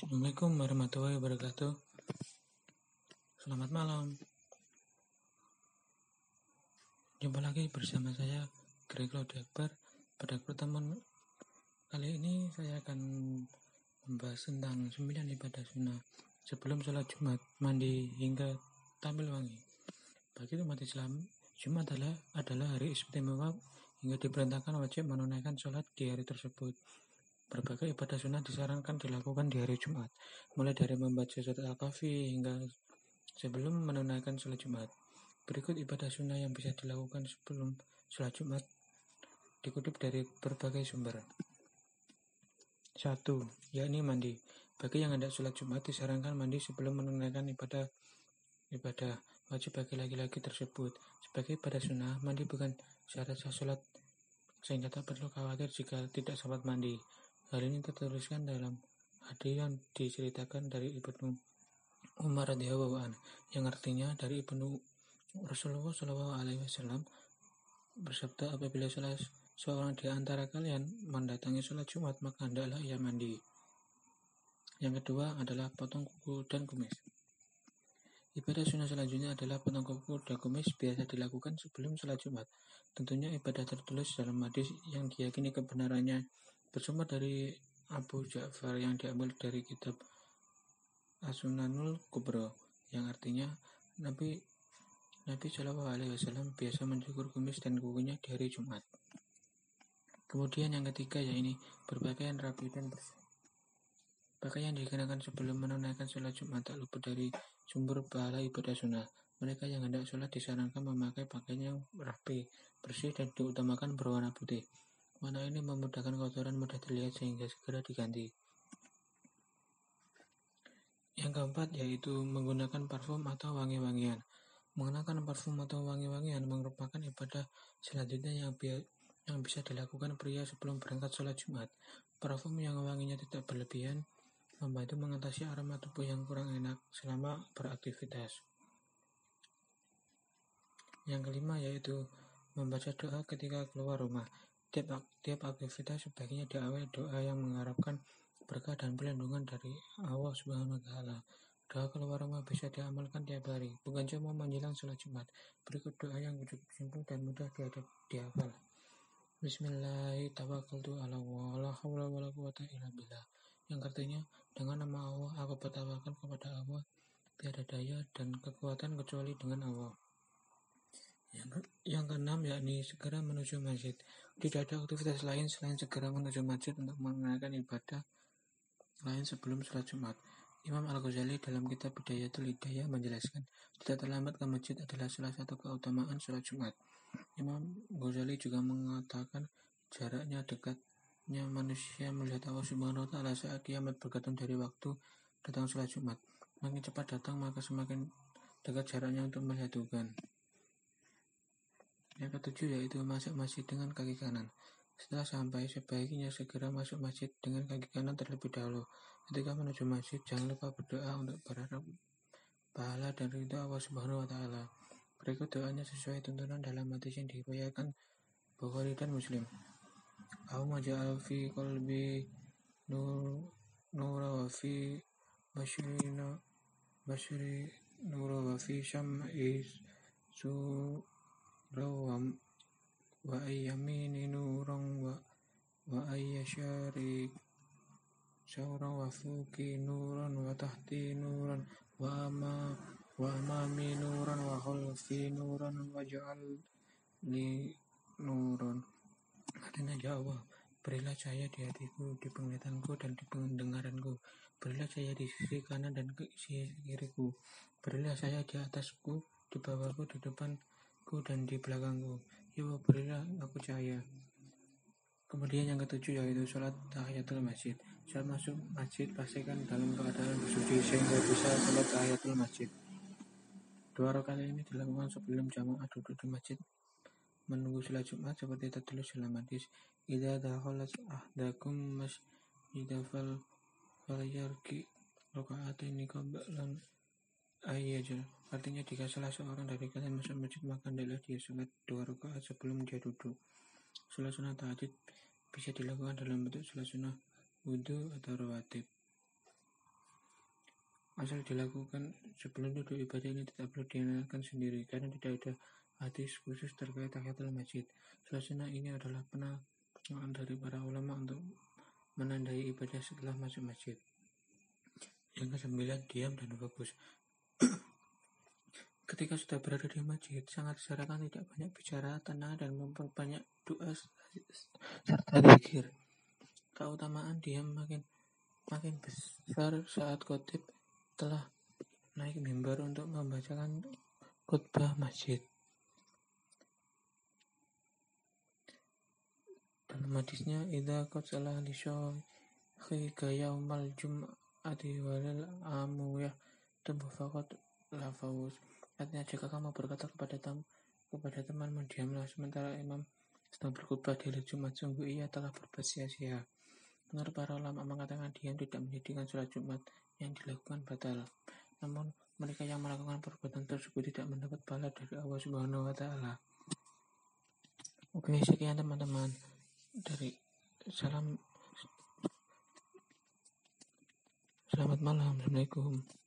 Assalamualaikum warahmatullahi wabarakatuh. Selamat malam. Jumpa lagi bersama saya Gregor Dekbar. Pada pertemuan kali ini saya akan membahas tentang sembilan ibadah sunnah sebelum sholat Jumat, mandi hingga tampil wangi. Bagi umat Islam, Jumat adalah adalah hari istimewa hingga diperintahkan wajib menunaikan sholat di hari tersebut. Berbagai ibadah sunnah disarankan dilakukan di hari Jumat, mulai dari membaca surat Al-Kahfi hingga sebelum menunaikan sholat Jumat. Berikut ibadah sunnah yang bisa dilakukan sebelum sholat Jumat dikutip dari berbagai sumber. Satu, yakni mandi. Bagi yang hendak sholat Jumat disarankan mandi sebelum menunaikan ibadah ibadah wajib bagi laki-laki tersebut. Sebagai ibadah sunnah, mandi bukan syarat sah sholat sehingga tak perlu khawatir jika tidak sempat mandi. Hal ini tertuliskan dalam hadis yang diceritakan dari Ibnu Umar radhiyallahu an yang artinya dari Ibnu Rasulullah Shallallahu alaihi wasallam bersabda apabila salah seorang di antara kalian mendatangi sholat Jumat maka hendaklah ia mandi. Yang kedua adalah potong kuku dan kumis. Ibadah sunnah selanjutnya adalah potong kuku dan kumis biasa dilakukan sebelum sholat Jumat. Tentunya ibadah tertulis dalam hadis yang diyakini kebenarannya bersumber dari Abu Ja'far yang diambil dari kitab Asunanul Kubro yang artinya Nabi Nabi Shallallahu Alaihi Wasallam biasa mencukur kumis dan kukunya di hari Jumat. Kemudian yang ketiga yaitu berpakaian rapi dan bersih. Pakaian dikenakan sebelum menunaikan sholat Jumat tak luput dari sumber pahala ibadah sunnah. Mereka yang hendak sholat disarankan memakai pakaian yang rapi, bersih, dan diutamakan berwarna putih. Warna ini memudahkan kotoran mudah terlihat sehingga segera diganti. Yang keempat yaitu menggunakan parfum atau wangi-wangian. Mengenakan parfum atau wangi-wangian merupakan ibadah selanjutnya yang, yang bisa dilakukan pria sebelum berangkat sholat Jumat. Parfum yang wanginya tidak berlebihan membantu mengatasi aroma tubuh yang kurang enak selama beraktivitas. Yang kelima yaitu membaca doa ketika keluar rumah. Tiap, tiap aktivitas sebaiknya diawali doa yang mengharapkan berkah dan perlindungan dari Allah Subhanahu wa taala. Doa keluar rumah bisa diamalkan tiap hari, bukan cuma menjelang sholat Jumat. Berikut doa yang simpel dan mudah dihadap dihafal. Bismillahirrahmanirrahim. Yang artinya, dengan nama Allah, aku bertawakan kepada Allah, tiada daya dan kekuatan kecuali dengan Allah. Yang, yang keenam yakni segera menuju masjid. Tidak ada aktivitas lain selain segera menuju masjid untuk menunaikan ibadah lain sebelum sholat Jumat. Imam Al-Ghazali dalam kitab Bidayatul Hidayah menjelaskan, tidak terlambat ke masjid adalah salah satu keutamaan sholat Jumat. Imam Ghazali juga mengatakan jaraknya dekatnya manusia melihat Allah Subhanahu wa taala saat kiamat bergantung dari waktu datang sholat Jumat. Makin cepat datang maka semakin dekat jaraknya untuk melihat Tuhan. Yang ketujuh yaitu masuk masjid dengan kaki kanan. Setelah sampai, sebaiknya segera masuk masjid dengan kaki kanan terlebih dahulu. Ketika menuju masjid, jangan lupa berdoa untuk berharap pahala dan ridha Allah Subhanahu wa taala. Berikut doanya sesuai tuntunan dalam hadis yang diriwayatkan Bukhari dan Muslim. Allahumma ja'al fi qalbi nur fi basyirina basyiri nura syam'i su rawam wa ayyamini nuran wa wa ayyashari syauran wa fuki nuran wa tahti nuran wa ama wa amami nuran wa khalfi nuran wa ja'al li nuran. Artinya ya Allah berilah cahaya di hatiku di penglihatanku dan di pendengaranku. Berilah cahaya di sisi kanan dan ke sisi kiriku. Berilah saya di atasku di bawahku di depan dan di belakangku. Ya berilah aku cahaya. Kemudian yang ketujuh yaitu sholat tahiyatul masjid. Saat masuk masjid pastikan dalam keadaan bersuci sehingga bisa sholat tahiyatul masjid. Dua rakaat ini dilakukan sebelum jamaah duduk di masjid menunggu sholat Jumat seperti tertulis dalam hadis. Idza dakhalat ahdakum masjid fal falyarki rakaataini qabla ayyajal. Artinya jika salah seorang dari kalian masuk masjid maka adalah dia sholat dua rakaat sebelum dia duduk. Sholat sunnah tahajud bisa dilakukan dalam bentuk sholat sunnah wudhu atau rawatib. asal dilakukan sebelum duduk ibadah ini tidak perlu dinyalakan sendiri karena tidak ada hadis khusus terkait tahiyatul masjid. Suasana ini adalah penanganan dari para ulama untuk menandai ibadah setelah masuk masjid. Yang kesembilan, diam dan fokus. Ketika sudah berada di masjid, sangat disarankan tidak banyak bicara, tenang, dan memperbanyak doa serta zikir. Keutamaan diam makin makin besar saat khotib telah naik mimbar untuk membacakan khutbah masjid. Dalam hadisnya, idza qatala li syaikhika yaumal jum'ati walil amuyah tubuh faqat la fauz. Artinya jika kamu berkata kepada tamu kepada teman mendiamlah sementara imam sedang berkhutbah di hari Jumat sungguh ia telah berbuat sia-sia. Menurut para ulama mengatakan diam tidak menjadikan sholat Jumat yang dilakukan batal. Namun mereka yang melakukan perbuatan tersebut tidak mendapat bala dari Allah Subhanahu wa taala. Oke, sekian teman-teman dari salam selamat malam assalamualaikum